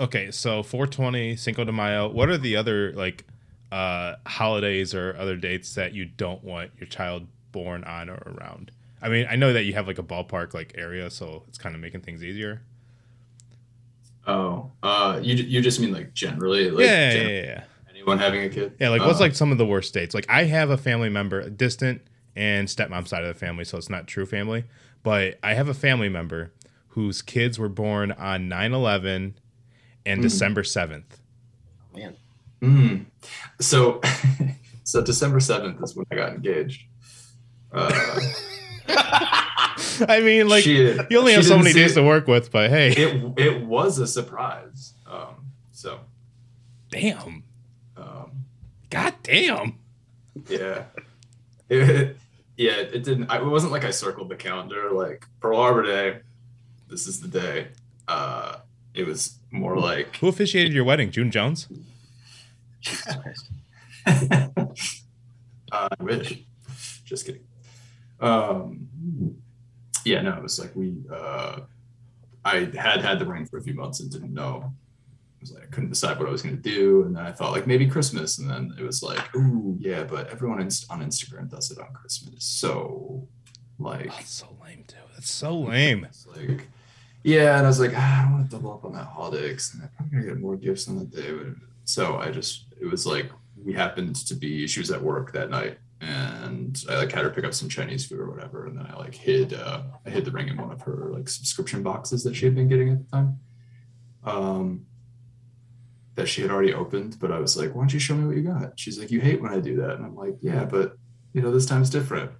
okay, so 420, Cinco de Mayo. What are the other like uh holidays or other dates that you don't want your child born on or around? I mean, I know that you have like a ballpark like area, so it's kind of making things easier. Oh, uh, you you just mean like generally, like yeah, gen- yeah, yeah. anyone having a kid? Yeah, like what's Uh, like some of the worst dates? Like I have a family member, distant and stepmom side of the family, so it's not true family. But I have a family member whose kids were born on 9-11 and Hmm. December 7th. Man, Mm. So, so December seventh is when I got engaged. Uh, I mean, like she- you only have so many days it. to work with, but hey, It it was a surprise. Um, so, damn. um, God damn. yeah, it, yeah, it didn't. I, it wasn't like I circled the calendar like Pearl Harbor Day. This is the day. Uh, it was more like Who officiated your wedding? June Jones? Jesus uh, I wish. Just kidding. Um, yeah, no, it was like we. Uh, I had had the ring for a few months and didn't know. I was like, I couldn't decide what I was going to do, and then I thought like maybe Christmas, and then it was like, ooh, yeah, but everyone on Instagram does it on Christmas, so like, Oh, that's so lame, dude. That's so lame. it's like, yeah, and I was like, ah, I don't want to double up on that holiday because I'm gonna get more gifts on that day. So I just, it was like we happened to be, she was at work that night, and I like had her pick up some Chinese food or whatever, and then I like hid, uh, I hid the ring in one of her like subscription boxes that she had been getting at the time, um, that she had already opened. But I was like, why don't you show me what you got? She's like, you hate when I do that, and I'm like, yeah, but you know, this time's different.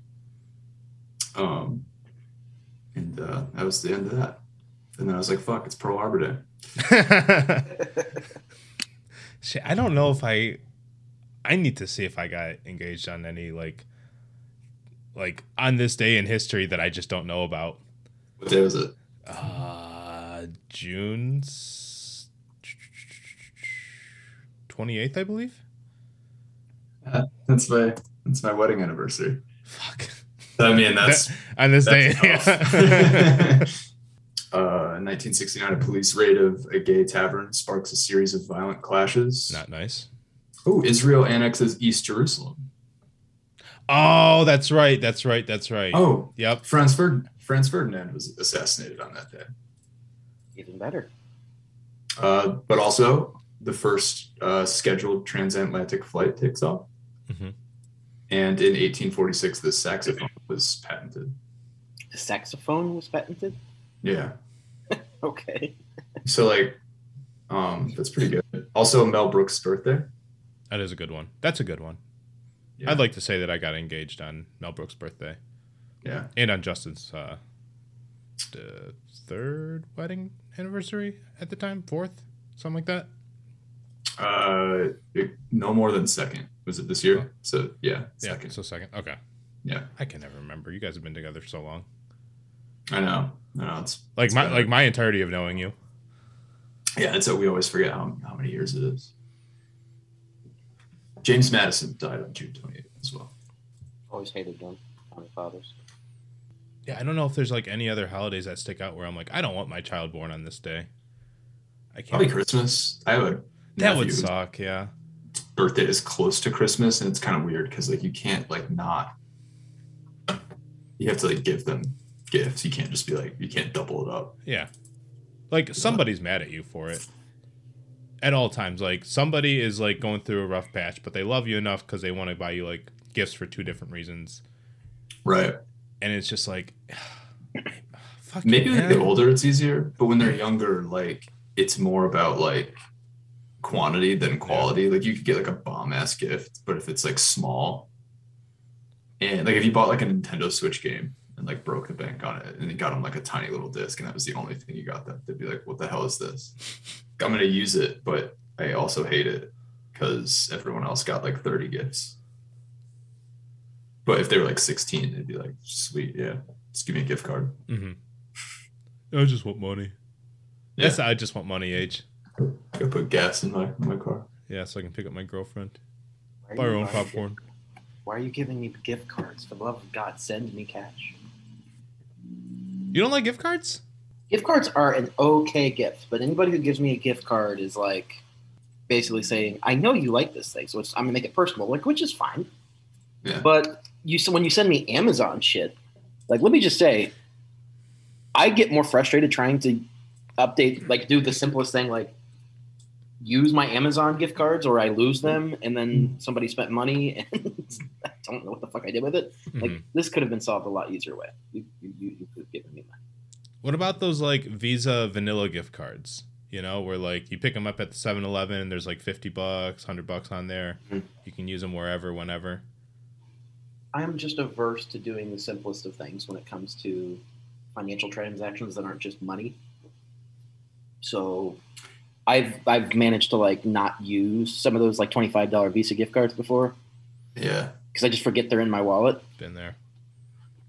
Um, and uh, that was the end of that. And then I was like, fuck, it's Pearl Harbor Day. Shit, I don't know if I I need to see if I got engaged on any like like on this day in history that I just don't know about. What day was it? Uh June 28th, I believe. That's my that's my wedding anniversary. Fuck. I mean, that's on this day. That's uh, 1969, a police raid of a gay tavern sparks a series of violent clashes. Not nice. Oh, Israel annexes East Jerusalem. Oh, that's right. That's right. That's right. Oh, Yep. Franz, Ferd- Franz Ferdinand was assassinated on that day. Even better. Uh, but also, the first uh, scheduled transatlantic flight takes off. Mhm. And in 1846, the saxophone was patented. The saxophone was patented. Yeah. Okay. So, like, um, that's pretty good. Also, Mel Brooks' birthday. That is a good one. That's a good one. Yeah. I'd like to say that I got engaged on Mel Brooks' birthday Yeah. and on Justin's uh, d- third wedding anniversary at the time, fourth, something like that. Uh, it- no more than second. Was it this year? So, yeah, Yeah, second. so second. Okay, Yeah. I can never remember. You guys have been together so long. I know. I know. It's Like it's my been- like my entirety of knowing you. Yeah, it's a, we always forget how, how many years it is. James Madison died on June 28th as well. Always hated them. Founding fathers. Yeah, I don't know if there's like any other holidays that stick out where I'm like, I don't want my child born on this day. I can't. Probably Christmas. I have a that would suck. Yeah. birthday is close to Christmas, and it's kind of weird because like you can't like not. You have to like give them gifts. You can't just be like you can't double it up. Yeah. Like somebody's mad at you for it. At all times. Like somebody is like going through a rough patch, but they love you enough because they want to buy you like gifts for two different reasons. Right. And it's just like fuck Maybe when they get older it's easier, but when they're younger, like it's more about like quantity than quality. Like you could get like a bomb ass gift, but if it's like small, and like if you bought like a Nintendo Switch game and like broke the bank on it, and you got them like a tiny little disc, and that was the only thing you got them, they'd be like, "What the hell is this?" I'm gonna use it, but I also hate it because everyone else got like 30 gifts. But if they were like 16, they'd be like, "Sweet, yeah, just give me a gift card." Mhm. I just want money. Yeah. Yes, I just want money, age. Go put gas in my in my car. Yeah, so I can pick up my girlfriend. Buy her own why are you popcorn. Why are you giving me gift cards? For the love of God, send me cash. You don't like gift cards? gift cards are an okay gift, but anybody who gives me a gift card is like basically saying, "I know you like this thing, so it's, I'm gonna make it personal," like which is fine. Yeah. But you so when you send me Amazon shit, like let me just say, I get more frustrated trying to update, like do the simplest thing, like use my Amazon gift cards, or I lose them, and then somebody spent money and I don't know what the fuck I did with it. Like Mhm. this could have been solved a lot easier way. You you, you, could have given me money. What about those like Visa vanilla gift cards? You know, where like you pick them up at the 7-Eleven and there's like 50 bucks, 100 bucks on there. Mhm. You can use them wherever, whenever. I'm just averse to doing the simplest of things when it comes to financial transactions that aren't just money. So I've I've managed to like not use some of those like twenty five dollar Visa gift cards before Yeah. because I just forget they're in my wallet. Been there.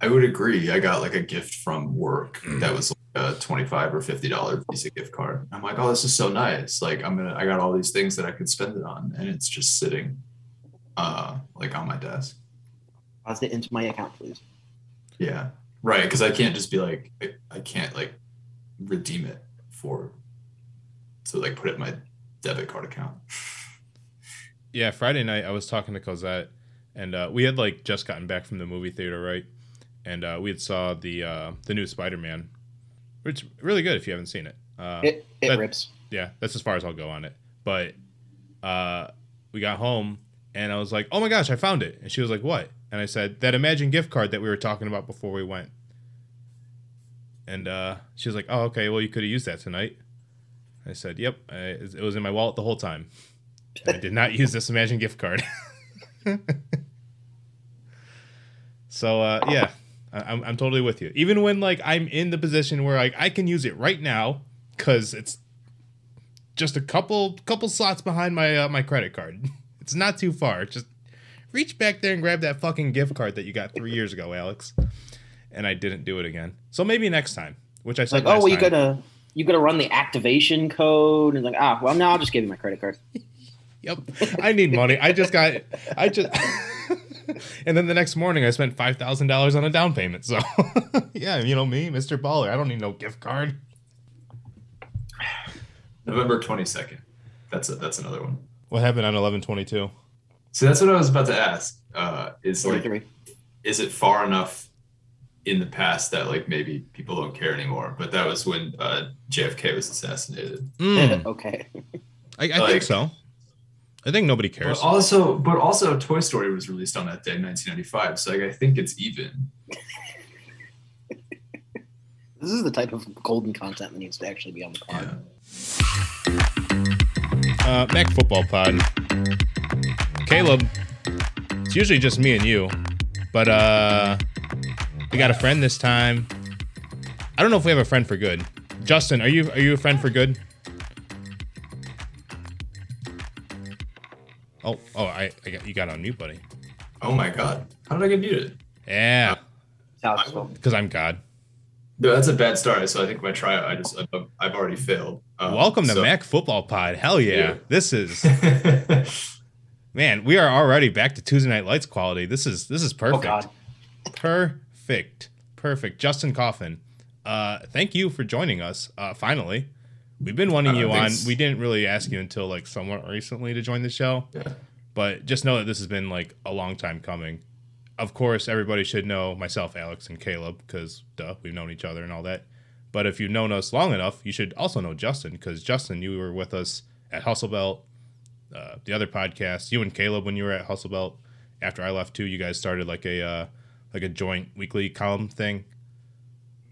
I would agree. I got like a gift from work Mm. that was like a twenty-five or fifty dollar Visa gift card. I'm like, oh, this is so nice. Like, I'm gonna, I got all these things that I could spend it on, and it's just sitting, uh, like on my desk. Deposit it into my account, please. Yeah, right. Because I can't just be like, I, I can't like redeem it for, to like put it in my debit card account. Yeah, Friday night I was talking to Cosette, and uh, we had like just gotten back from the movie theater, right? And uh, we had saw the uh, the new Spider Man, which really good if you haven't seen it. Uh, It it that- rips. yeah, that's as far as I'll go on it. But uh, we got home, and I was like, "Oh my gosh, I found it!" And she was like, "What?" And I said, "That Emagine gift card that we were talking about before we went." And uh, she was like, "Oh, okay. Well, you could have used that tonight." I said, "Yep, I, it was in my wallet the whole time. I did not use this Emagine gift card." so uh, yeah, I, I'm I'm totally with you. Even when like I'm in the position where like I can use it right now because it's just a couple couple slots behind my uh, my credit card. It's not too far. Just reach back there and grab that fucking gift card that you got three years ago, Alex. And I didn't do it again. So maybe next time, which I said. like, oh, well, you time. gotta you gotta run the activation code, and like, ah, well, now I'll just give you my credit card. Yep. I need money. I just got. I just. and then the next morning, I spent five thousand dollars on a down payment. So, yeah, you know me, Mister Baller. I don't need no gift card. November twenty-second. That's a, that's another one. What happened on eleven twenty two? So that's what I was about to ask. Uh, is like, is it far enough in the past that like maybe people don't care anymore? But that was when uh, JFK was assassinated. Mm, okay. I, I think so. I think nobody cares. But also, but also, Toy Story was released on that day, 1995. So like, I think it's even. This is the type of golden content that needs to actually be on the pod. Yeah. Uh, Mac Football Pod. Caleb, it's usually just me and you, but uh, we got a friend this time. I don't know if we have a friend for good. Justin, are you are you a friend for good? Oh, oh, I, I got you got on mute, buddy. Oh my God, how did I get muted? Yeah, It's Alex's fault. because I'm God. No, that's a bad start. So I think my tryout, I just I've, I've already failed. Um, Welcome to so- Mac Football Pod. Hell yeah, Yeah. this is man. We are already back to Tuesday Night Lights quality. This is this is perfect. Oh God. perfect. Perfect. Perfect. Justin Coffin, uh, thank you for joining us. Uh, finally, we've been wanting Uh, you on. thanks. We didn't really ask you until like somewhat recently to join the show, yeah. but just know that this has been like a long time coming. Of course, everybody should know myself, Alex, and Caleb, because duh, we've known each other and all that. But if you've known us long enough, you should also know Justin, because Justin, you were with us at Hustle Belt, uh, the other podcast. You and Caleb, when you were at Hustle Belt, after I left too, you guys started like a uh, like a joint weekly column thing.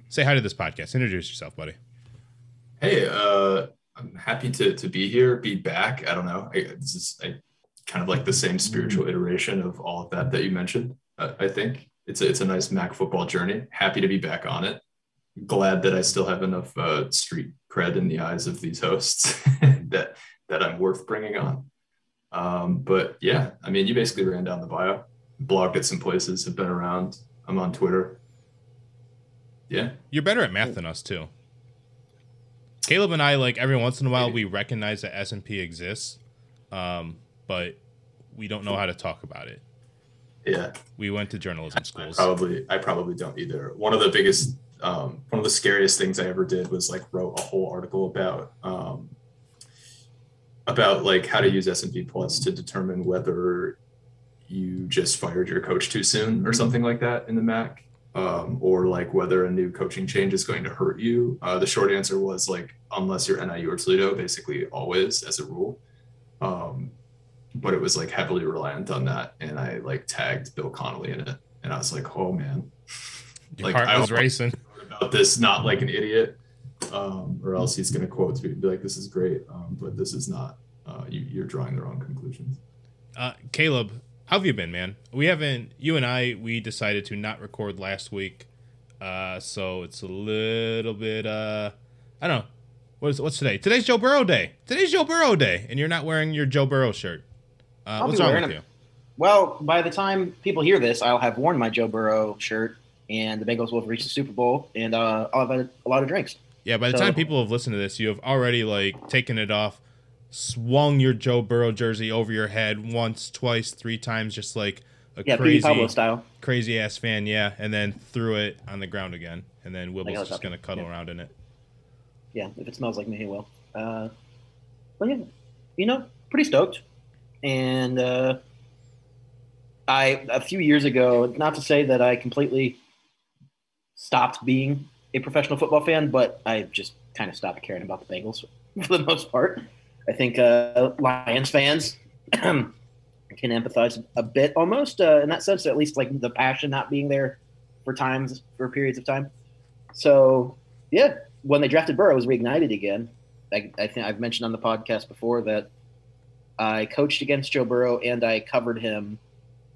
Say hi to this podcast. Introduce yourself, buddy. Hey, uh, I'm happy to to be here, be back. I don't know. I, this is I, kind of like the same spiritual iteration of all of that that you mentioned. Uh, I think it's a, it's a nice Mac football journey. Happy to be back on it. Glad that I still have enough uh, street cred in the eyes of these hosts that that I'm worth bringing on. Um, but yeah, I mean, you basically ran down the bio. Blogged at some places, have been around. I'm on Twitter. Yeah, You're better at math than us too. Caleb and I, like every once in a while, we recognize that S and P exists, um, but we don't know how to talk about it. yeah. We went to journalism schools. Probably, I probably don't either. One of the biggest um, one of the scariest things I ever did was like wrote a whole article about um, about like how to use S&P Plus to determine whether you just fired your coach too soon or something like that in the Mac, um, or like whether a new coaching change is going to hurt you. Uh, the short answer was like unless you're NIU or Toledo, basically always as a rule. Um, but it was like heavily reliant on that, and I like tagged Bill Connelly in it, and I was like, oh man, Your like I was racing. about this not like an idiot, um, or else he's going to quote me be like, "This is great, um, but this is not. Uh, you, you're drawing the wrong conclusions." Uh, Caleb, how have you been, man? We haven't. You and I, we decided to not record last week, uh, so it's a little bit. Uh, I don't know. What is what's today? Today's Joe Burrow Day. Today's Joe Burrow Day, and you're not wearing your Joe Burrow shirt. Uh, I'll what's be wrong with them. you? Well, by the time people hear this, I'll have worn my Joe Burrow shirt, and the Bengals will have reached the Super Bowl, and uh, I'll have had a lot of drinks. Yeah, by the So- time people have listened to this, you have already like taken it off, swung your Joe Burrow jersey over your head once, twice, three times, just like a Yeah, crazy, Pablo style. crazy ass fan. Yeah, and then threw it on the ground again, and then Wibble's just gonna cuddle Yeah. around in it. Yeah, if it smells like me, he will. Uh, but yeah, you know, pretty stoked. And uh, I a few years ago, not to say that I completely stopped being a professional football fan, but I just kind of stopped caring about the Bengals for the most part. I think uh, Lions fans can empathize a bit, almost uh, in that sense. At least like the passion not being there for times for periods of time. So yeah, when they drafted Burrow, it was reignited again. I, I think I've mentioned on the podcast before that I coached against Joe Burrow and I covered him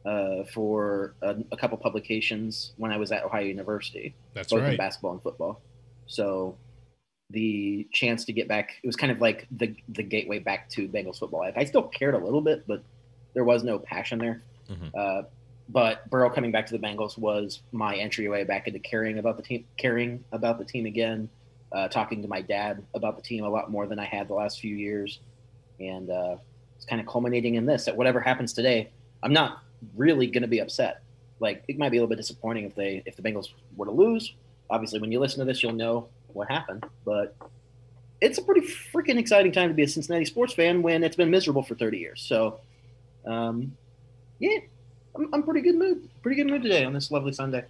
uh, for a, a couple publications when I was at Ohio University, That's both in right. basketball and football. So the chance to get back, it was kind of like the the gateway back to Bengals football. I, I still cared a little bit, but there was no passion there. Mhm. Uh, but Burrow coming back to the Bengals was my entryway back into caring about the team, caring about the team again, uh, talking to my dad about the team a lot more than I had the last few years, and uh, it's kind of culminating in this. That whatever happens today, I'm not really going to be upset. Like it might be a little bit disappointing if they if the Bengals were to lose. Obviously, when you listen to this, you'll know what happened. But it's a pretty freaking exciting time to be a Cincinnati sports fan when it's been miserable for 30 years. So, um, yeah, I'm, I'm pretty good mood. Pretty good mood today on this lovely Sunday.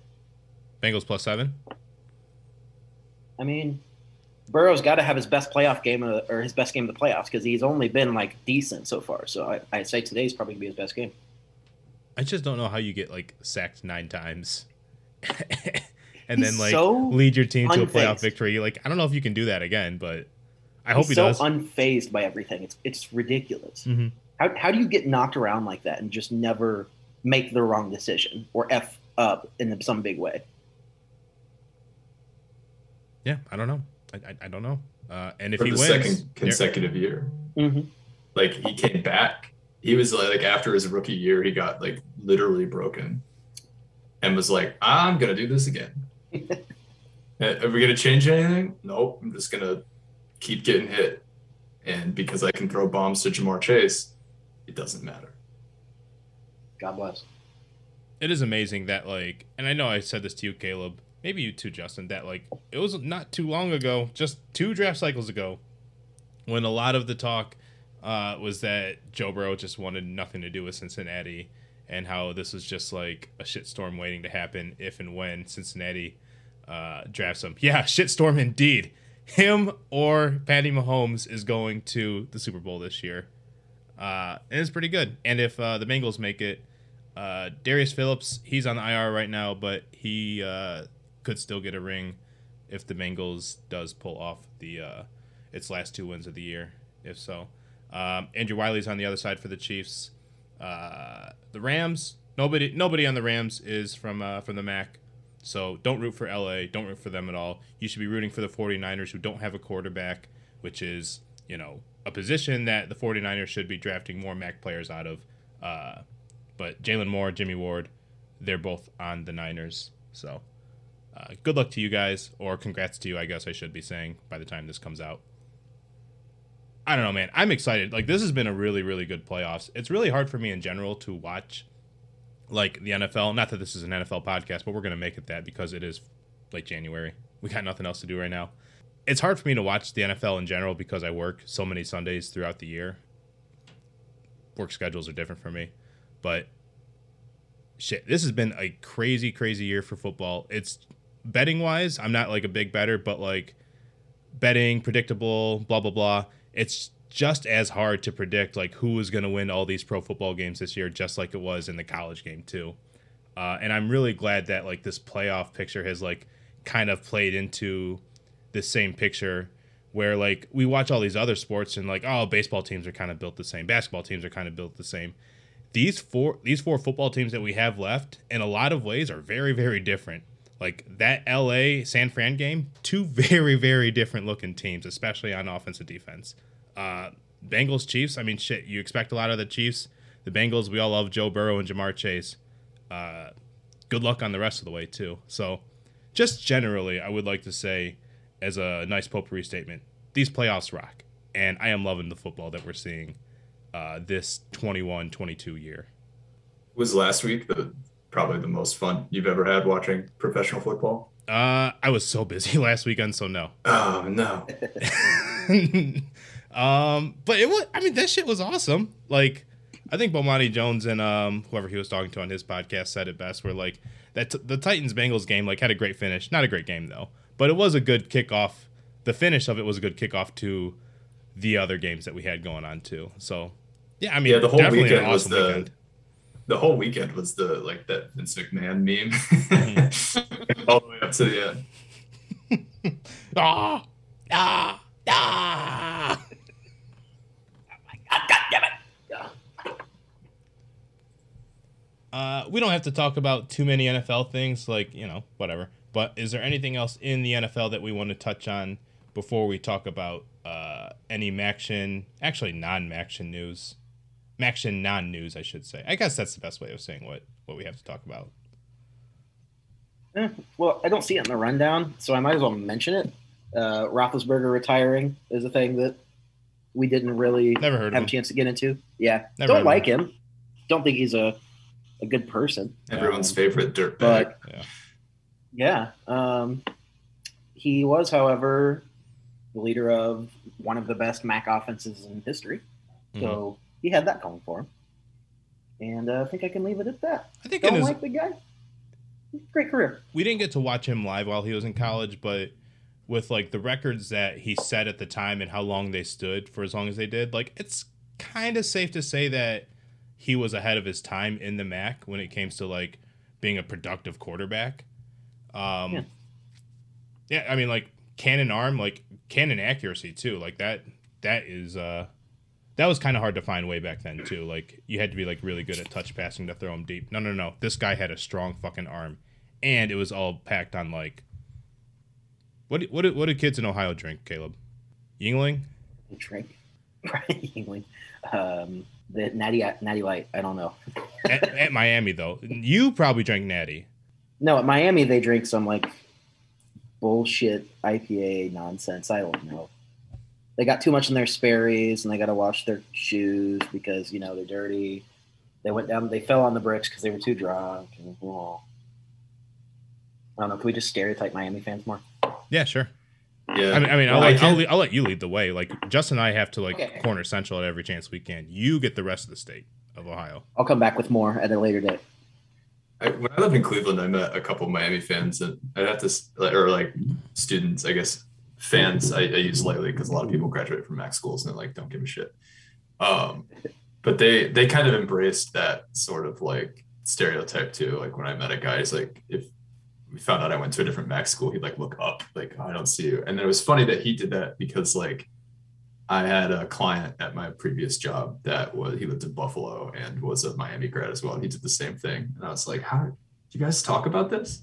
Bengals plus seven. I mean, Burrow's got to have his best playoff game of, or his best game of the playoffs because he's only been like decent so far. So I, I say today's probably gonna be his best game. I just don't know how you get like sacked nine times, and then like so lead your team to a playoff victory. Like I don't know if you can do that again, but I hope he's he so does. unfazed by everything. It's it's ridiculous. Mhm. How how do you get knocked around like that and just never make the wrong decision or f up in some big way? Yeah, I don't know. I, I, I don't know. Uh, and if For he the wins, second consecutive year, Mm-hmm. like he came back. He was like after his rookie year, he got like literally broken, and was like, "I'm gonna do this again." Uh, Are we gonna change anything? Nope. I'm just gonna keep getting hit, and because I can throw bombs to Ja'Marr Chase, it doesn't matter. God bless. it is amazing that like, and I know I said this to you, Caleb, maybe you too, Justin. That like it was not too long ago, just two draft cycles ago, when a lot of the talk uh, was that Joe Burrow just wanted nothing to do with Cincinnati, and how this was just like a shitstorm waiting to happen if and when Cincinnati uh, drafts him. Yeah, shitstorm indeed. Him or Patty Mahomes is going to the Super Bowl this year. Uh, and it's pretty good. And if uh, the Bengals make it, uh, Darius Phillips, he's on the IR right now, but he uh, could still get a ring if the Bengals does pull off the uh, its last two wins of the year. If so, um, Andrew Wylie's on the other side for the Chiefs. Uh, the Rams, nobody nobody on the Rams is from uh, from the MAC. So don't root for LA. Don't root for them at all. You should be rooting for the 49ers who don't have a quarterback, which is, you know, a position that the 49ers should be drafting more MAC players out of. Uh, but Jaylon Moore, Jimmy Ward, they're both on the Niners. So uh, good luck to you guys, or congrats to you, I guess I should be saying by the time this comes out. I don't know, man. I'm excited. Like, this has been a really, really good playoffs. It's really hard for me in general to watch like the NFL. Not that this is an NFL podcast, but we're going to make it that because it is late January. We got nothing else to do right now. It's hard for me to watch the NFL in general because I work so many Sundays throughout the year. Work schedules are different for me, but shit, this has been a crazy, crazy year for football. It's betting wise, I'm not like a big better, but like betting, predictable, blah blah blah. It's just as hard to predict like who is going to win all these pro football games this year, just like it was in the college game too. Uh, and I'm really glad that like this playoff picture has like kind of played into this same picture where like we watch all these other sports and like oh baseball teams are kind of built the same, basketball teams are kind of built the same. These four these four football teams that we have left in a lot of ways are very very different. Like that LA San Fran game, two very very different looking teams, especially on offense and defense. Uh, Bengals Chiefs. I mean, shit. You expect a lot of the Chiefs. The Bengals. We all love Joe Burrow and Ja'Marr Chase. Uh, good luck on the rest of the way too. So, just generally, I would like to say, as a nice potpourri statement, these playoffs rock, and I am loving the football that we're seeing uh, this 21-22 year. Was last week the probably the most fun you've ever had watching professional football? Uh, I was so busy last weekend, so no. Oh no. um, but it was. I mean, that shit was awesome. Like, I think Bomani Jones and um, whoever he was talking to on his podcast said it best. Where like that t- the Titans Bengals game like had a great finish. Not a great game though, but it was a good kickoff. The finish of it was a good kickoff to the other games that we had going on too. So, yeah, I mean, Yeah, the whole weekend an was the- weekend. The whole weekend was the like that Vince McMahon meme Mm-hmm. all the way up to the end. Ah, ah, ah. God, God damn it. Yeah. Uh, we don't have to talk about too many NFL things, like you know, whatever. But is there anything else in the NFL that we want to touch on before we talk about uh, any Maction, actually non-Maction news, Maction non-news, I should say. I guess that's the best way of saying what what we have to talk about. Eh, well, I don't see it in the rundown, so I might as well mention it. Uh, Roethlisberger retiring is a thing that we didn't really Never heard have a chance to get into. Yeah, Never don't like him. Don't think he's a a good person. Everyone's Um, favorite dirtbag. but Yeah. yeah, um, he was, however, the leader of one of the best Mac offenses in history. Mhm. So he had that going for him. And uh, I think I can leave it at that. I think in Don't his, like the guy. Great career. we didn't get to watch him live while he was in college, but with like the records that he set at the time and how long they stood for as long as they did, like it's kind of safe to say that he was ahead of his time in the MAC when it came to like being a productive quarterback. Um, Yeah. yeah. I mean, like cannon arm, like cannon accuracy too. Like that, that is uh, that was kind of hard to find way back then too. Like you had to be like really good at touch passing to throw him deep. No, no, no. This guy had a strong fucking arm, and it was all packed on like. What do- what what do kids in Ohio drink, Caleb? Yuengling. Drink. Right. Yuengling. Um, the natty natty light. I don't know. at, at Miami though, you probably drank Natty. No, at Miami they drink some like bullshit IPA nonsense. I don't know. They got too much in their Sperry's and they got to wash their shoes because you know they're dirty. They went down. They fell on the bricks because they were too drunk. And, oh. I don't know. Can we just stereotype Miami fans more? Yeah, sure. Yeah. I mean, I mean, I'll, Well, I let, I'll, I'll let you lead the way. Like Justin and I have to like Okay. corner central at every chance we can. You get the rest of the state of Ohio. I'll come back with more at a later date. I, when I lived in Cleveland, I met a couple Miami fans, and I'd have to, or like students, I guess, fans. I, I use lightly because a lot of people graduate from Mac schools and they like don't give a shit. Um, but they they kind of embraced that sort of like stereotype too. Like when I met a guy, he's like, if we found out I went to a different Mac school, he'd like look up, like oh, I don't see you. And it was funny that he did that because like I had a client at my previous job that was he lived in Buffalo and was a Miami grad as well. And he did the same thing. And I was like, How do you guys talk about this?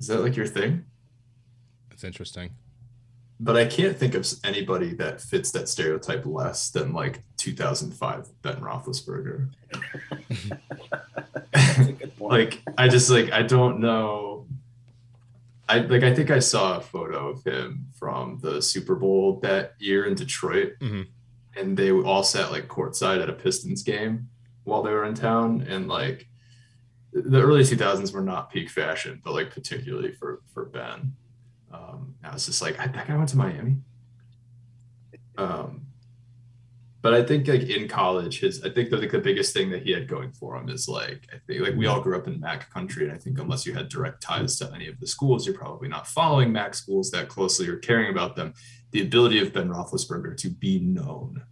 Is that like your thing? That's interesting. But I can't think of anybody that fits that stereotype less than like 2005 Ben Roethlisberger. That's a good point. like I just like I don't know. I like I think I saw a photo of him from the Super Bowl that year in Detroit, Mhm. and they all sat like courtside at a Pistons game while they were in town, and like the early 2000s were not peak fashion, but like particularly for for Ben. Um, I was just like, I, that guy went to Miami. Um, but I think like in college, his I think the, like, the biggest thing that he had going for him is like I think like we all grew up in MAC country, and I think unless you had direct ties to any of the schools, you're probably not following MAC schools that closely or caring about them. The ability of Ben Roethlisberger to be known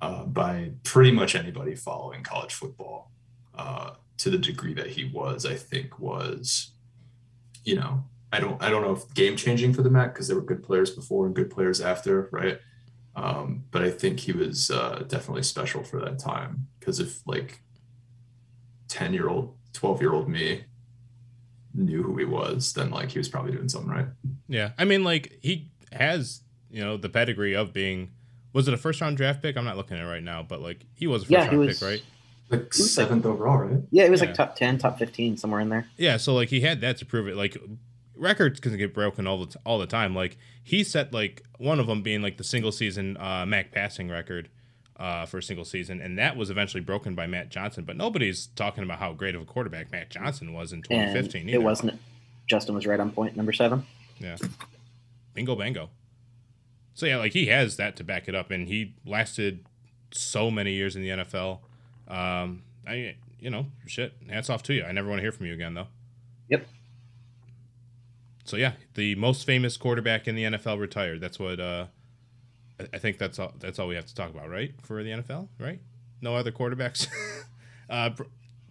uh, by pretty much anybody following college football uh, to the degree that he was, I think was, you know, I don't I don't know if game changing for the MAC because there were good players before and good players after, right? Um, but I think he was uh, definitely special for that time because if like 10 year old, 12 year old me knew who he was, then like he was probably doing something right. Yeah. I mean, like, he has, you know, the pedigree of being, was it a first round draft pick? I'm not looking at it right now, but like, he was a first Yeah, he round was- pick, right? Like seventh overall, right? Yeah, it was Yeah. like top ten, top fifteen, somewhere in there. Yeah, so like he had that to prove it. Like records can get broken all the t- all the time. Like he set like one of them being like the single season uh, Mac passing record uh, for a single season, and that was eventually broken by Matt Johnson. But nobody's talking about how great of a quarterback Matt Johnson was in And 2015. it either. wasn't. Justin was right on point. Number seven. Yeah, bingo bango. So yeah, like he has that to back it up, and he lasted so many years in the NFL. Um, I you know shit. Hats off to you. I never want to hear from you again though. Yep. So yeah, the most famous quarterback in the NFL retired. That's what uh, I- I think that's all. That's all we have to talk about, right? For the NFL, right? No other quarterbacks. uh,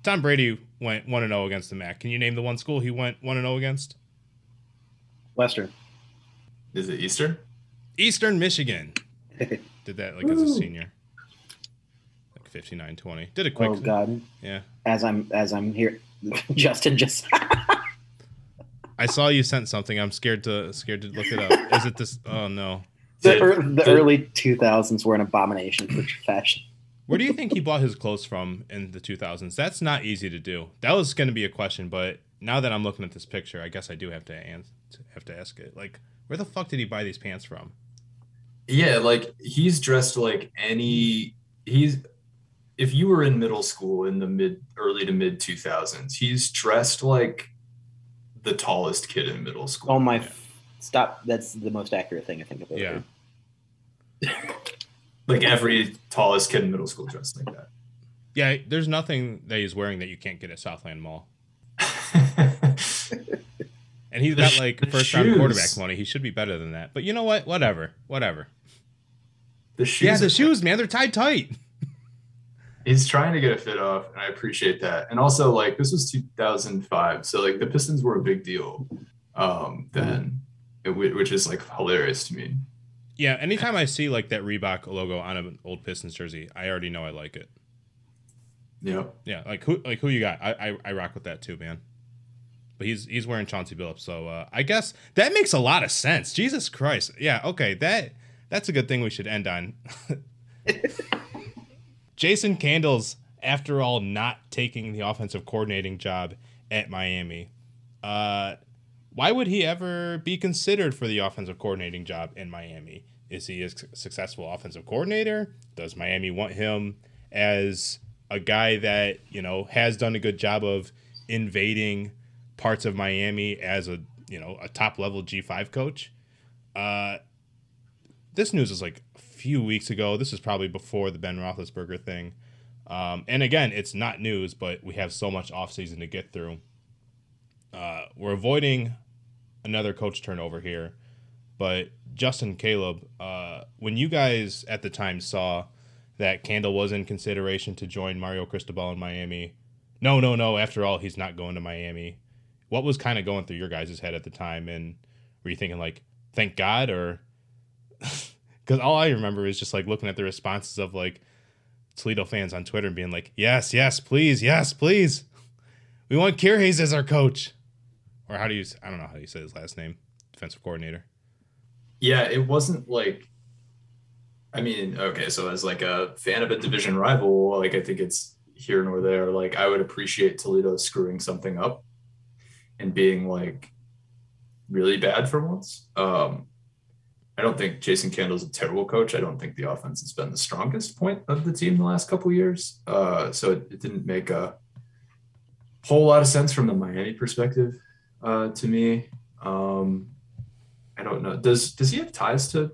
Tom Brady went one and zero against the MAC. Can you name the one school he went one and zero against? Western. Is it Eastern? Eastern Michigan. Did that like as a senior. Like 59 20. Did a quick. oh God. Yeah. As I'm as I'm here, Justin just. I saw you sent something. I'm scared to scared to look it up. Is it this? Oh no. the, Did- ear- the early 2000s were an abomination for fashion. Where do you think he bought his clothes from in the 2000s? That's not easy to do. That was going to be a question, but now that I'm looking at this picture, I guess I do have to ans- have to ask it. Like, where the fuck did he buy these pants from? Yeah, like he's dressed like any he's if you were in middle school in the mid early to mid 2000s, he's dressed like the tallest kid in middle school. Oh my! Stop. That's the most accurate thing I think I've Yeah. Like every tallest kid in middle school dressed like that. Yeah, there's nothing that he's wearing that you can't get at Southland Mall. And he's The got like first round quarterback money. He should be better than that. But you know what? Whatever. Whatever. the shoes Yeah, the are- shoes, man, they're tied tight. He's trying to get a fit off and i appreciate that and also like this was 2005 so like the pistons were a big deal um then which is like hilarious to me Yeah, anytime I see like that Reebok logo on an old Pistons jersey, I already know I like it. yeah Yeah, like who like who you got? I I, I rock with that too, man. But he's he's wearing Chauncey Billups, so uh, I guess that makes a lot of sense. Jesus Christ, yeah, okay, that that's a good thing we should end on. Jason Candles, after all, not taking the offensive coordinating job at Miami. Uh, why would he ever be considered for the offensive coordinating job in Miami? Is he a successful offensive coordinator? Does Miami want him as a guy that, you know, has done a good job of invading parts of Miami as a, you know, a top level G5 coach? Uh, this news is like few weeks ago. This is probably before the Ben Roethlisberger thing. Um, and again, it's not news, but we have so much offseason to get through. Uh, we're avoiding another coach turnover here, but Justin Caleb, uh, when you guys at the time saw that Candle was in consideration to join Mario Cristobal in Miami, no, no, no. After all, he's not going to Miami. What was kind of going through your guys' head at the time, and were you thinking like, "Thank God," or because all I remember is just like looking at the responses of like Toledo fans on Twitter and being like, "Yes, yes, please, yes, please, we want Kehres as our coach." Or how do you? I don't know how you say his last name. Defensive coordinator. yeah it wasn't like i mean okay so as like a fan of a division rival like i think it's here nor there like i would appreciate toledo screwing something up and being like really bad for once um i don't think jason candle's a terrible coach i don't think the offense has been the strongest point of the team the last couple years uh so it, it didn't make a whole lot of sense from the Miami perspective uh, to me. Um, I don't know. Does does he have ties to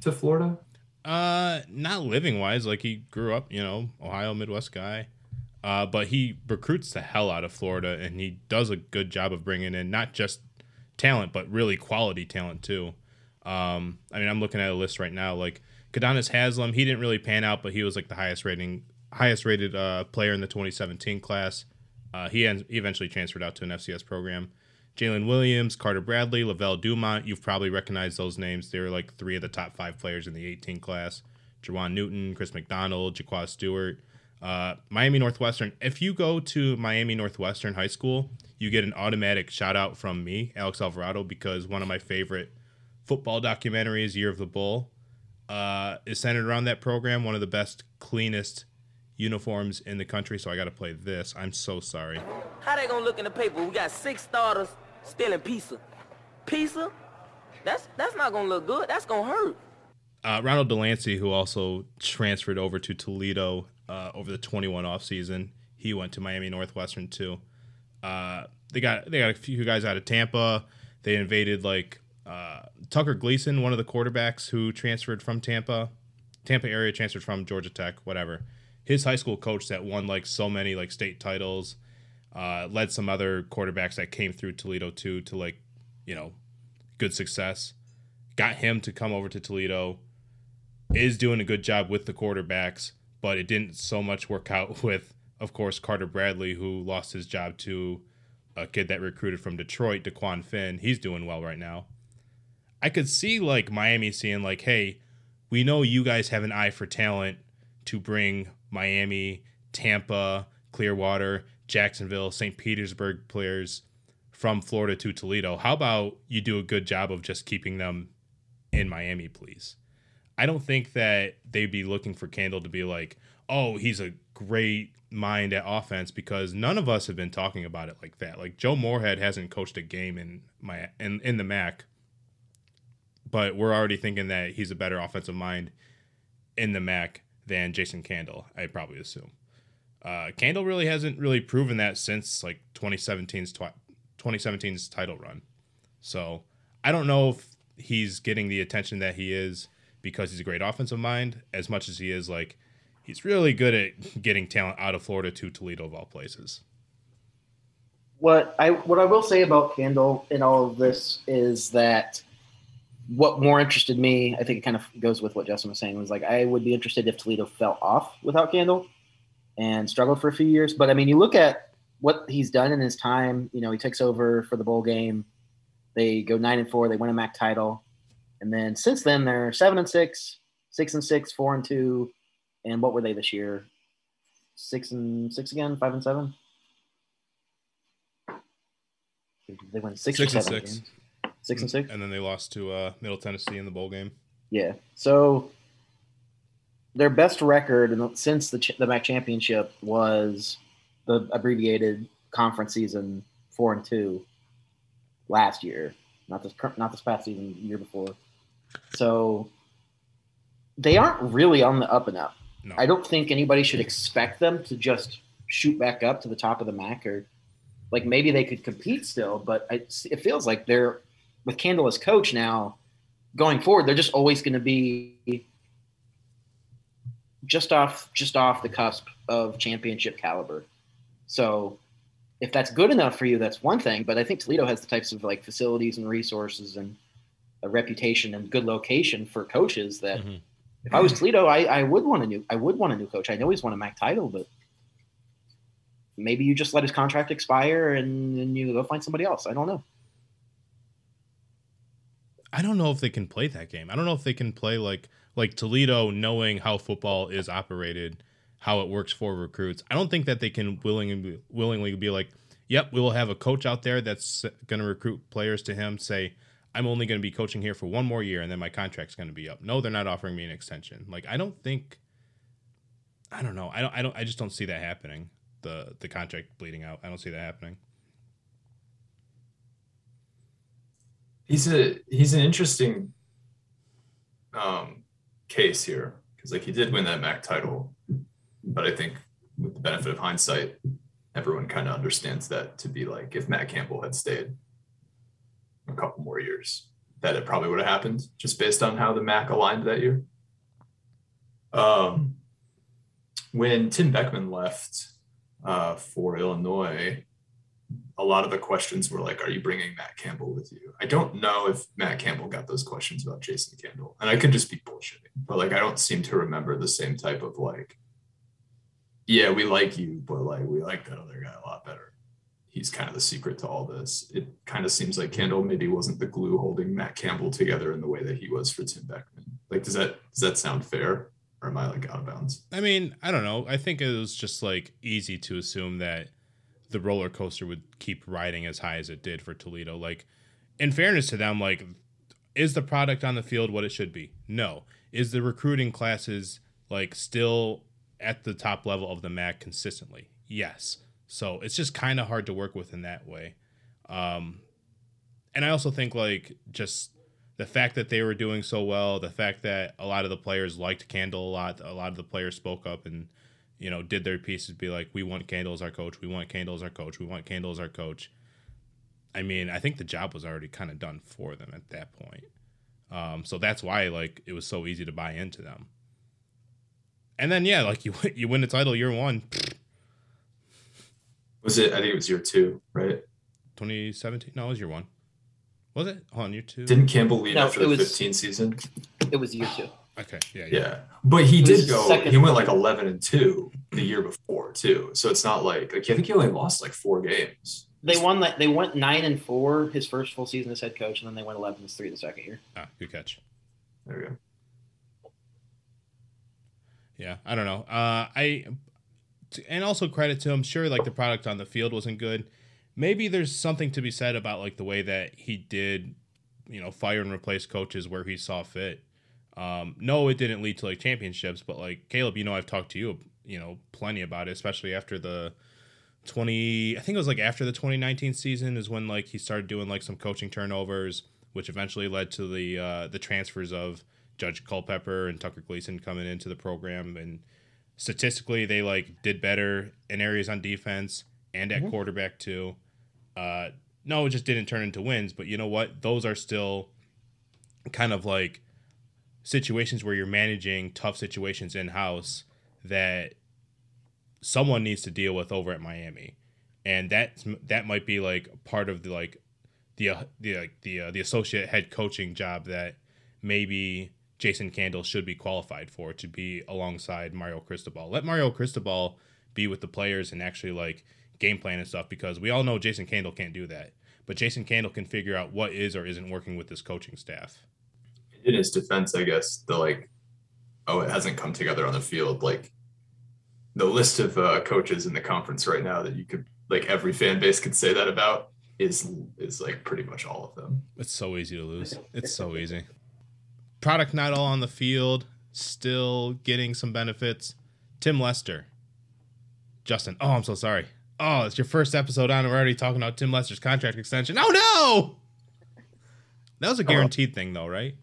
to Florida? Uh, not living wise. Like he grew up, you know, Ohio Midwest guy. Uh, but he recruits the hell out of Florida, and he does a good job of bringing in not just talent, but really quality talent too. Um, I mean, I'm looking at a list right now. Like Kadonis Haslam, he didn't really pan out, but he was like the highest rating, highest rated uh, player in the 2017 class. Uh, he, en- he eventually transferred out to an FCS program. Jalen Williams, Carter Bradley, Lavelle Dumont. You've probably recognized those names. They were like three of the top five players in the 18 class. Jawan Newton, Chris McDonald, Jaquan Stewart. Uh, Miami Northwestern. If you go to Miami Northwestern High School, you get an automatic shout out from me, Alex Alvarado, because one of my favorite football documentaries, Year of the Bull, uh, is centered around that program. One of the best, cleanest uniforms in the country. So I got to play this. I'm so sorry. How they gonna look in the paper? We got six starters stealing pizza. Pizza? That's that's not gonna look good. That's gonna hurt. Uh, Ronald Delancey, who also transferred over to Toledo uh, over the 21 offseason. He went to Miami Northwestern too. Uh, they got they got a few guys out of Tampa. They invaded like uh, Tucker Gleason, one of the quarterbacks who transferred from Tampa, Tampa area, transferred from Georgia Tech, whatever. His high school coach that won like so many like state titles, uh, led some other quarterbacks that came through Toledo too to like, you know, good success. Got him to come over to Toledo. Is doing a good job with the quarterbacks but it didn't so much work out with, of course, Carter Bradley, who lost his job to a kid that recruited from Detroit, Dequan Finn. He's doing well right now. I could see like Miami seeing like, hey, we know you guys have an eye for talent to bring Miami, Tampa, Clearwater, Jacksonville, St. Petersburg players from Florida to Toledo. How about you do a good job of just keeping them in Miami, please? I don't think that they'd be looking for Candle to be like, oh, he's a great mind at offense because none of us have been talking about it like that. Like Joe Moorhead hasn't coached a game in my in, in the MAC, but we're already thinking that he's a better offensive mind in the MAC than Jason Candle. I probably assume. Uh, Candle really hasn't really proven that since like 2017's twi- 2017's title run. So I don't know if he's getting the attention that he is because he's a great offensive mind as much as he is like he's really good at getting talent out of Florida to Toledo of all places. What I what I will say about Candle in all of this is that what more interested me, I think it kind of goes with what Justin was saying, was like I would be interested if Toledo fell off without Candle and struggled for a few years. But I mean, you look at what he's done in his time. You know, he takes over for the bowl game. They go nine and four. They win a MAC title. And then since then, they're seven and six, six and six, four and two, and what were they this year? Six and six again, five and seven. They went six, Six and six. games. Six and six. And then they lost to uh, Middle Tennessee in the bowl game. Yeah. So their best record in the, since the ch- the MAC championship was the abbreviated conference season four and two last year, not this not this past season, year before. So they aren't really on the up and up. No. I don't think anybody should expect them to just shoot back up to the top of the MAC or like maybe they could compete still, but I, it feels like they're with Candle as coach now going forward. They're just always going to be just off just off the cusp of championship caliber. So if that's good enough for you, that's one thing. But I think Toledo has the types of like facilities and resources and a reputation and good location for coaches that Mhm. if I was Toledo, I, I would want a new I would want a new coach. I know he's won a MAC title, but maybe you just let his contract expire and, and you go find somebody else. I don't know. I don't know if they can play that game. I don't know if they can play like like Toledo, knowing how football is operated, how it works for recruits. I don't think that they can willingly willingly be like, "Yep, we will have a coach out there that's going to recruit players to him." Say, "I'm only going to be coaching here for one more year, and then my contract's going to be up." No, they're not offering me an extension. Like I don't think. I don't know. I don't. I don't. I just don't see that happening. The the contract bleeding out. I don't see that happening. He's a he's an interesting um case here because like he did win that MAC title, but I think with the benefit of hindsight, everyone kind of understands that to be like if Matt Campbell had stayed a couple more years, that it probably would have happened just based on how the MAC aligned that year. Um, when Tim Beckman left uh, for Illinois, a lot of the questions were like, "Are you bringing Matt Campbell with you?" I don't know if Matt Campbell got those questions about Jason Candle, and I could just be bullshitting, but like I don't seem to remember the same type of like, "Yeah, we like you, but like we like that other guy a lot better." He's kind of the secret to all this. It kind of seems like Candle maybe wasn't the glue holding Matt Campbell together in the way that he was for Tim Beckman. Like, does that does that sound fair, or am I like out of bounds? I mean, I don't know. I think it was just like easy to assume that the roller coaster would keep riding as high as it did for Toledo. Like, in fairness to them, like, is the product on the field what it should be? No. Is the recruiting classes like still at the top level of the MAC consistently? Yes. So it's just kind of hard to work with in that way. Um, and I also think like just the fact that they were doing so well, the fact that a lot of the players liked Candle a lot, a lot of the players spoke up and you know, did their pieces be like, we want Candle as our coach, we want Candle as our coach, we want Candle as our coach. I mean, I think the job was already kind of done for them at that point. Um, so that's why like it was so easy to buy into them. And then yeah, like you you win the title year one. Was it? I think it was year two, right? 2017? No, it was year one. Was it? Hold on, year two. Didn't Campbell leave No, after it the was- 15 season? It was year two. Okay, yeah, yeah. Yeah, but he did go. second- He went like 11 and two the year before too. So it's not like like I think he only lost like four games. They won that. They went nine and four his first full season as head coach, and then they went eleven and three the second year. Ah, good catch. There we go. Yeah, I don't know. Uh, I t- and also credit to him. Sure, like the product on the field wasn't good. Maybe there's something to be said about like the way that he did, you know, fire and replace coaches where he saw fit. Um, no, it didn't lead to like championships, but like Caleb, you know, I've talked to you, you know, plenty about it, especially after the 20 I think it was like after the 2019 season is when like he started doing like some coaching turnovers, which eventually led to the uh the transfers of Judge Culpepper and Tucker Gleason coming into the program and statistically they like did better in areas on defense and at quarterback too. Uh no, it just didn't turn into wins, but you know what? Those are still kind of like situations where you're managing tough situations in house that someone needs to deal with over at Miami, and that that might be like part of the like the uh, the the uh, the associate head coaching job that maybe Jason Candle should be qualified for to be alongside Mario Cristobal. Let Mario Cristobal be with the players and actually like game plan and stuff because we all know Jason Candle can't do that. But Jason Candle can figure out what is or isn't working with this coaching staff. In his defense, I guess the like, oh, it hasn't come together on the field. Like the list of uh, coaches in the conference right now that you could like every fan base could say that about is is like pretty much all of them. It's so easy to lose. It's so easy. Product not all on the field, still getting some benefits. Tim Lester. Justin. Oh, I'm so sorry. Oh, it's your first episode on. and We're already talking about Tim Lester's contract extension. Oh no! That was a guaranteed thing though, right?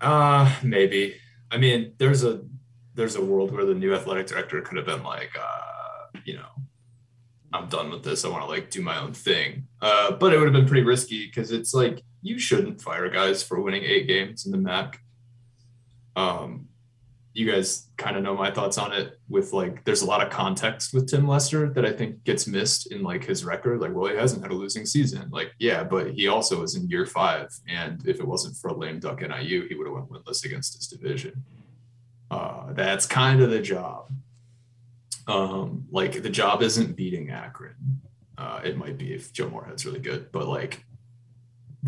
Uh maybe. I mean, there's a there's a world where the new athletic director could have been like, uh, you know, I'm done with this. I want to like do my own thing. Uh, but it would have been pretty risky because it's like you shouldn't fire guys for winning eight games in the MAC. Um, you guys kind of know my thoughts on it. With like, there's a lot of context with Tim Lester that I think gets missed in like his record. Like, well, he hasn't had a losing season. Like, yeah, but he also is in year five, and if it wasn't for a lame duck NIU, he would have went winless against his division. Uh, that's kind of the job. Um, like the job isn't beating Akron. Uh, it might be if Joe Moorhead's really good, but like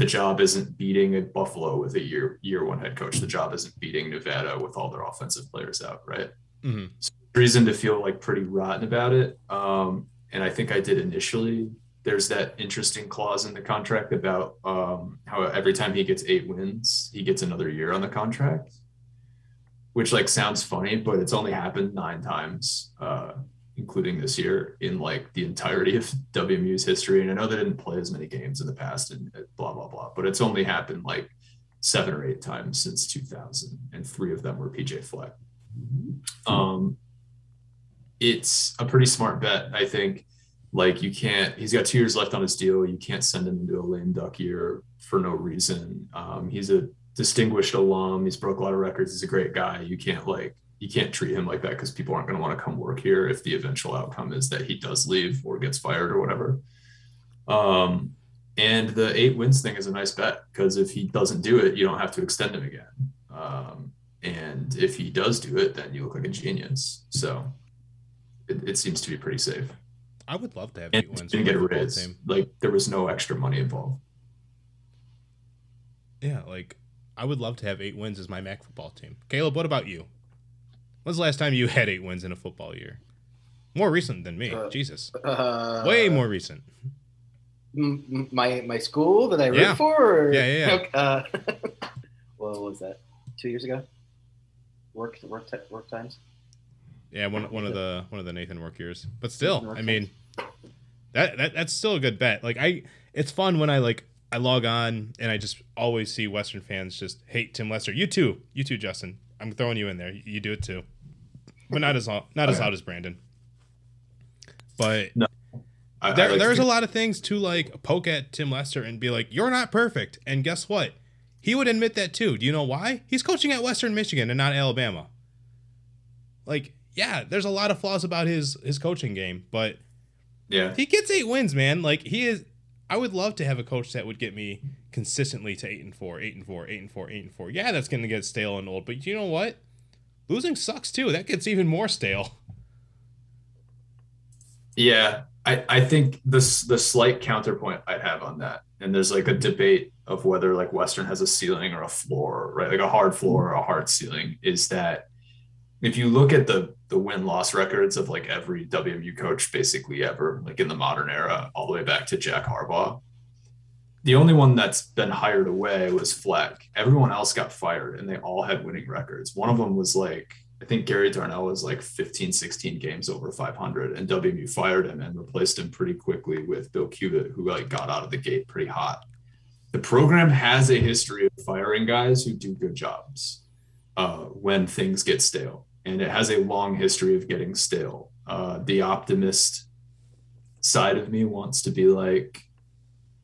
the job isn't beating a Buffalo with a year year one head coach. The job isn't beating Nevada with all their offensive players out, right? Mm-hmm. Reason to feel like pretty rotten about it. Um, and I think I did initially. There's that interesting clause in the contract about um, how every time he gets eight wins, he gets another year on the contract which like sounds funny, but it's only happened nine times, uh, including this year in like the entirety of WMU's history. And I know they didn't play as many games in the past and blah blah blah, but it's only happened like seven or eight times since 2000, and three of them were PJ Fleck. Um, it's a pretty smart bet. I think like you can't he's got two years left on his deal. You can't send him into a lame duck year for no reason. Um, he's a distinguished alum. He's broke a lot of records. He's a great guy. You can't like you can't treat him like that because people aren't going to want to come work here if the eventual outcome is that he does leave or gets fired or whatever. Um, and the eight wins thing is a nice bet because if he doesn't do it, you don't have to extend him again. Um, and if he does do it, then you look like a genius. So it, it seems to be pretty safe. I would love to have And eight wins. didn't get a raise. Like there was no extra money involved. Yeah, like I would love to have eight wins as my MAC football team. Caleb, what about you? When's the last time you had eight wins in a football year? More recent than me. Uh, Jesus. Uh, Way more recent. m- my my school that I root Yeah. for. Or, Yeah, yeah, yeah. Uh, what was that? Two years ago. Work work ti- work times. Yeah, one one of the one of the Nathan work years. But still, I mean that, that that's still a good bet. Like I it's fun when I like I log on and I just always see Western fans just hate Tim Lester. You too. You too, Justin. I'm throwing you in there. You do it too. But not as not as Okay. loud as Brandon. But I, I there, like to there's a lot of things to like poke at Tim Lester and be like, "You're not perfect." And guess what? He would admit that too. Do you know why? He's coaching at Western Michigan and not Alabama. Like, yeah, there's a lot of flaws about his his coaching game, but yeah. he gets eight wins, man. Like he is. I would love to have a coach that would get me consistently to eight and four, eight and four, eight and four, eight and four. Yeah, that's gonna get stale and old, but you know what? Losing sucks too. That gets even more stale. Yeah, I, I think this the slight counterpoint I'd have on that, and there's like a debate of whether like Western has a ceiling or a floor, right? Like a hard floor or a hard ceiling, is that if you look at the the win loss records of like every WMU coach basically ever, like in the modern era, all the way back to Jack Harbaugh, the only one that's been hired away was Fleck. Everyone else got fired and they all had winning records. One of them was like, I think Gary Darnell was like 15, 16 games over 500 and WMU fired him and replaced him pretty quickly with Bill Cubit, who like got out of the gate pretty hot. The program has a history of firing guys who do good jobs uh, when things get stale. And it has a long history of getting stale. Uh, the optimist side of me wants to be like,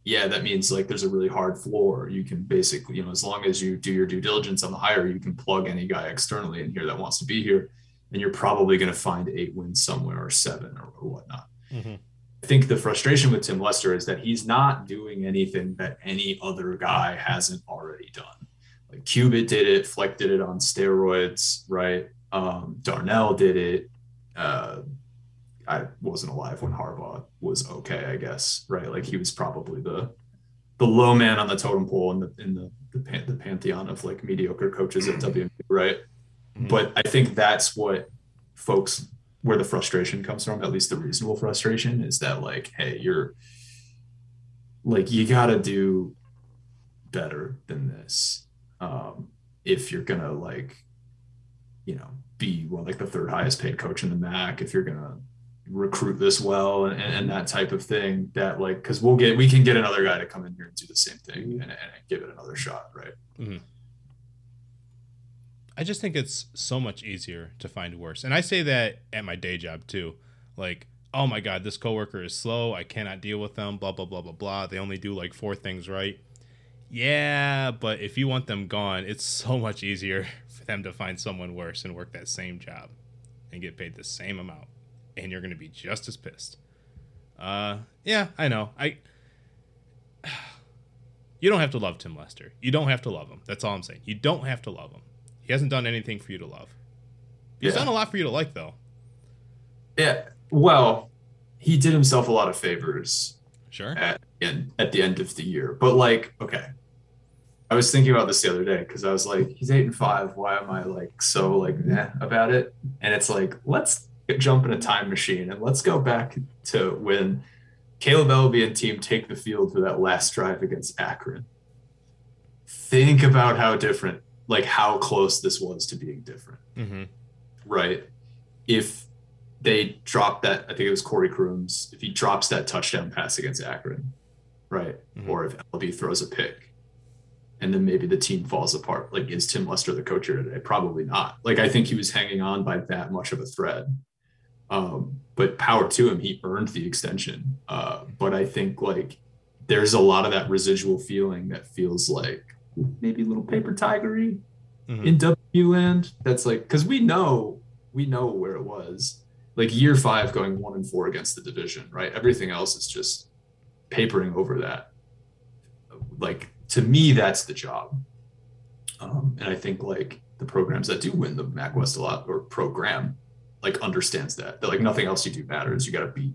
yeah, that means like there's a really hard floor. You can basically, you know, as long as you do your due diligence on the hire, you can plug any guy externally in here that wants to be here, and you're probably going to find eight wins somewhere or seven or, or whatnot. I think the frustration with Tim Lester is that he's not doing anything that any other guy hasn't already done. Like Cubit did it, Fleck did it on steroids, right? Um, Darnell did it. Uh, I wasn't alive when Harbaugh was okay, I guess, right? Like he was probably the the low man on the totem pole in the in the the, pan, the pantheon of like mediocre coaches at WMU, right? Mhm. But I think that's what folks where the frustration comes from, at least the reasonable frustration, is that like, hey, you're like you got to do better than this um, if you're gonna like, you know, be well like the third highest paid coach in the MAC. If you're gonna recruit this well and, and that type of thing, that like because we'll get we can get another guy to come in here and do the same thing mm-hmm. and, and give it another shot, right? Mm-hmm. I just think it's so much easier to find worse. And I say that at my day job too. Like, oh my God, this coworker is slow. I cannot deal with them. Blah, blah, blah, blah, blah. They only do like four things right. Yeah, but if you want them gone, it's so much easier them to find someone worse and work that same job and get paid the same amount. And you're going to be just as pissed. Uh, yeah, I know. I. You don't have to love Tim Lester. You don't have to love him. That's all I'm saying. You don't have to love him. He hasn't done anything for you to love. He's Yeah. done a lot for you to like, though. Yeah. Well, he did himself a lot of favors Sure. at at the end of the year. But like, okay, I was thinking about this the other day because I was like, he's eight and five. Why am I like so like meh about it? And it's like, let's jump in a time machine and let's go back to when Kaleb Eleby and team take the field for that last drive against Akron. Think about how different, like how close this was to being different Mm-hmm. right? If they drop that, I think it was Corey Crooms, if he drops that touchdown pass against Akron, right? Mhm. Or if LB throws a pick and then maybe the team falls apart, like is Tim Lester the coach here today? Probably not. Like I think he was hanging on by that much of a thread. Um, but power to him, he earned the extension. Uh, but I think like there's a lot of that residual feeling that feels like maybe a little paper tigery Mhm. in W land. That's like because we know we know where it was. Like year five going one and four against the division, right? Everything else is just papering over that. Like to me, that's the job. Um, and I think like the programs that do win the MAC West a lot or program like understands that. That like nothing else you do matters. You got to beat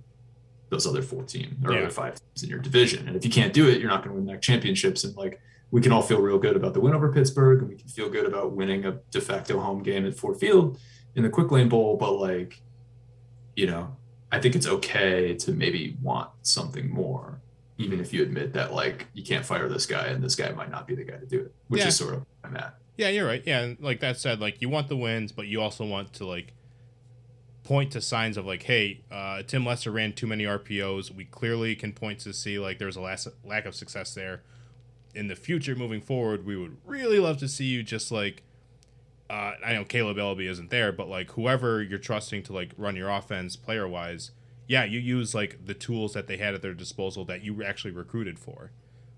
those other four teams or Yeah. other five teams in your division. And if you can't do it, you're not going to win MAC championships. And like we can all feel real good about the win over Pittsburgh, and we can feel good about winning a de facto home game at Ford Field in the Quick Lane Bowl. But like, you know, I think it's okay to maybe want something more, even if you admit that like you can't fire this guy and this guy might not be the guy to do it, which Yeah. is sort of where I'm at. Yeah, you're right. Yeah, and like that said, like you want the wins, but you also want to like point to signs of like, hey, uh, Tim Lester ran too many RPOs. We clearly can point to see like there's a las- lack of success there. In the future, moving forward, we would really love to see you just like. Uh, I know Kaleb Eleby isn't there, but like whoever you're trusting to like run your offense player wise, yeah, you use like the tools that they had at their disposal that you actually recruited for,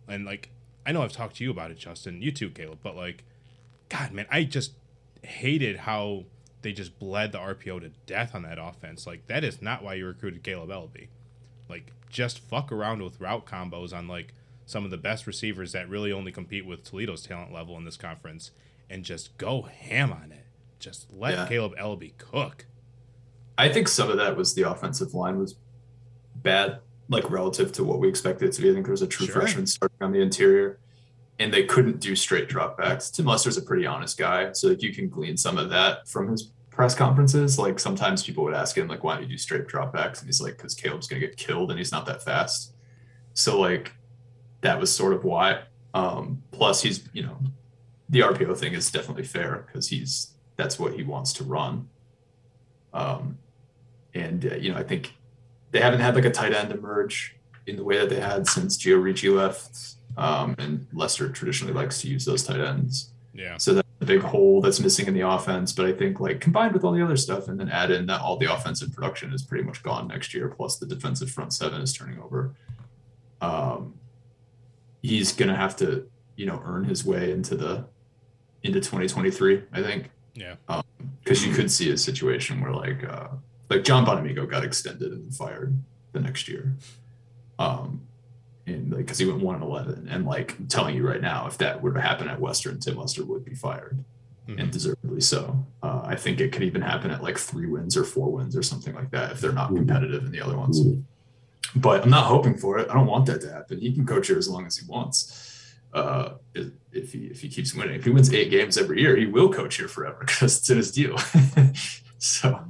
and like I know I've talked to you about it, Justin, you too, Caleb, but like God, man, I just hated how they just bled the RPO to death on that offense. Like that is not why you recruited Kaleb Eleby. Like just fuck around with route combos on like some of the best receivers that really only compete with Toledo's talent level in this conference, and just go ham on it. Just let Yeah. Kaleb Eleby cook. I think some of that was the offensive line was bad, like relative to what we expected it to be. I think there was a true Sure. freshman starting on the interior, and they couldn't do straight dropbacks. Tim Lester's a pretty honest guy, so like you can glean some of that from his press conferences. Like sometimes people would ask him, like, "Why don't you do straight dropbacks?" And he's like, "Because Caleb's gonna get killed, and he's not that fast." So like that was sort of why. Um, plus, he's you know the RPO thing is definitely fair because he's that's what he wants to run. Um, and uh, you know, I think they haven't had like a tight end emerge in the way that they had since Gio Ricci left. Um, and Lester traditionally likes to use those tight ends. Yeah. So that's the big hole that's missing in the offense. But I think like combined with all the other stuff and then add in that all the offensive production is pretty much gone next year, plus the defensive front seven is turning over. Um, he's gonna have to, you know, earn his way into the into 2023, I think Yeah. because you could see a situation where like uh like John Bonamego got extended and then fired the next year. Um and like because he went one and eleven. And like I'm telling you right now, if that were to happen at Western, Tim Lester would be fired. Mhm. And deservedly so. Uh, I think it could even happen at like three wins or four wins or something like that if they're not competitive in the other ones. But I'm not hoping for it. I don't want that to happen. He can coach here as long as he wants. Uh, if if he if he keeps winning, if he wins eight games every year, he will coach here forever because it's in his deal. so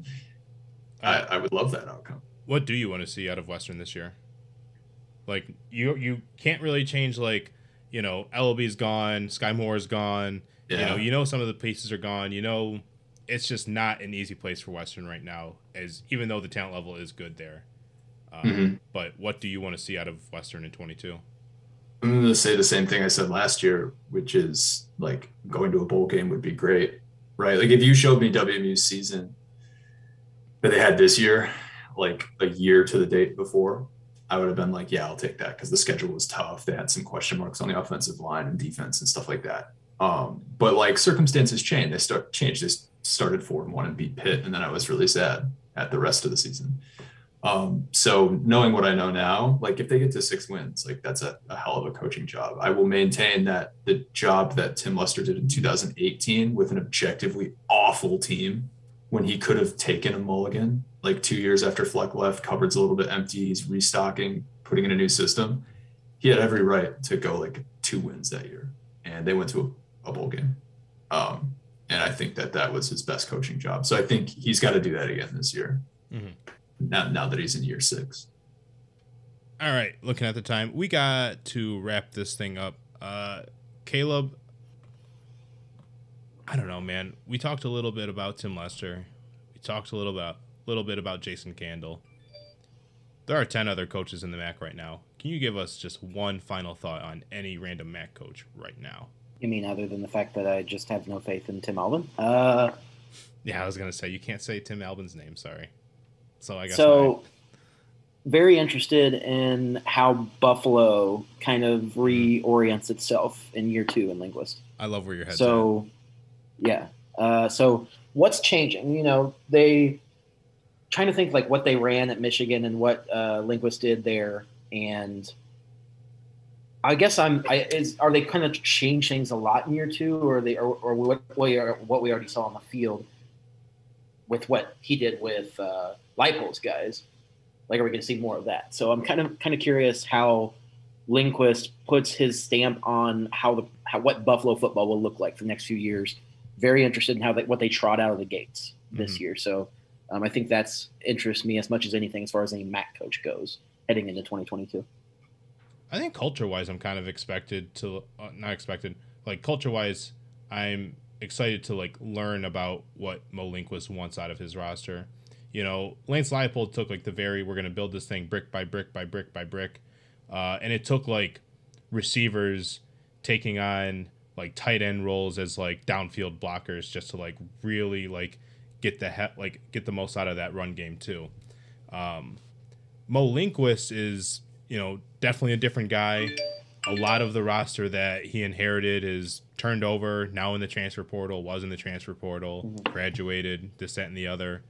I, I would love that outcome. what do you want to see out of Western this year? Like you you can't really change like, you know, Eleby's gone, Skyy Moore's gone. Yeah. You know, you know some of the pieces are gone. You know, it's just not an easy place for Western right now, as even though the talent level is good there. Um, Mhm. But what do you want to see out of Western in 22? I'm going to say the same thing I said last year, which is like going to a bowl game would be great, right? Like if you showed me WMU's season that they had this year, like a year to the date before, I would have been like, yeah, I'll take that because the schedule was tough. They had some question marks on the offensive line and defense and stuff like that. Um, but like circumstances changed. They start changed. They started four and one and beat Pitt, and then I was really sad at the rest of the season. Um, so knowing what I know now, like if they get to six wins, like that's a, a hell of a coaching job. I will maintain that the job that Tim Lester did in 2018 with an objectively awful team when he could have taken a mulligan like two years after Fleck left, cupboard's a little bit empty, he's restocking, putting in a new system. He had every right to go like two wins that year, and they went to a, a bowl game. Um, and I think that that was his best coaching job. So I think he's got to do that again this year. Mhm. Now, now that he's in year six. All right, looking at the time, we got to wrap this thing up. Uh, Caleb, I don't know, man. We talked a little bit about Tim Lester. We talked a little about little bit about Jason Candle. There are ten other coaches in the MAC right now. Can you give us just one final thought on any random MAC coach right now? You mean other than the fact that I just have no faith in Tim Albin? Uh, Yeah, I was gonna say you can't say Tim Albin's name. Sorry. So I guess So, very interested in how Buffalo kind of reorients itself in year two in Linguist. I, love where your head's So, yeah. Uh, so, what's changing? You know, they trying to think like what they ran at Michigan and what uh, Linguist did there, and I guess I'm. I, is are they kind of change things a lot in year two, or they or, or what we are what we already saw on the field with what he did with uh, Leipold's guys? Like, are we going to see more of that? So I'm kind of kind of curious how Linguist puts his stamp on how the how what Buffalo football will look like for the next few years. Very interested in how they, what they trot out of the gates this Mhm. year. So um, I think that's interests me as much as anything as far as any MAC coach goes heading into 2022. I think culture wise, I'm kind of expected to uh, not expected. Like culture wise, I'm excited to like learn about what Mo Linguist wants out of his roster. You know, Lance Leipold took like the very we're gonna build this thing brick by brick by brick by brick, uh, and it took like receivers taking on like tight end roles as like downfield blockers just to like really like get the he- like get the most out of that run game too. Um, Mo Linguist is, you know, definitely a different guy. A lot of the roster that he inherited is turned over now in the transfer portal, was in the transfer portal, graduated, this, that, and the other.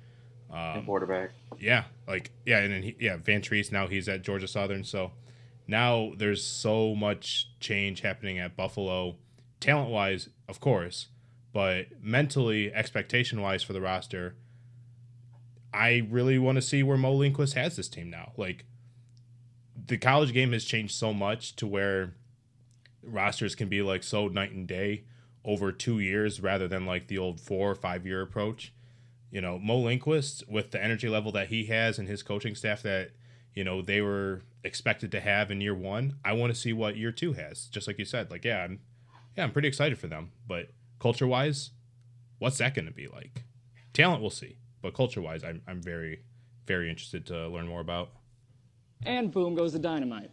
Um, quarterback. yeah, like yeah, and then he, yeah, Vantrease now he's at Georgia Southern, so now there's so much change happening at Buffalo, talent wise, of course, but mentally, expectation wise for the roster. I really want to see where Mo Linguist has this team now. Like the college game has changed so much to where rosters can be like so night and day over two years rather than like the old four or five year approach you know, Mo Linguist with the energy level that he has and his coaching staff that, you know, they were expected to have in year one. I want to see what year two has. Just like you said, like, yeah, I'm, yeah, I'm pretty excited for them. But culture wise, what's that going to be like? Talent, we'll see. But culture wise, I'm, I'm very, very interested to learn more about. And boom goes the dynamite.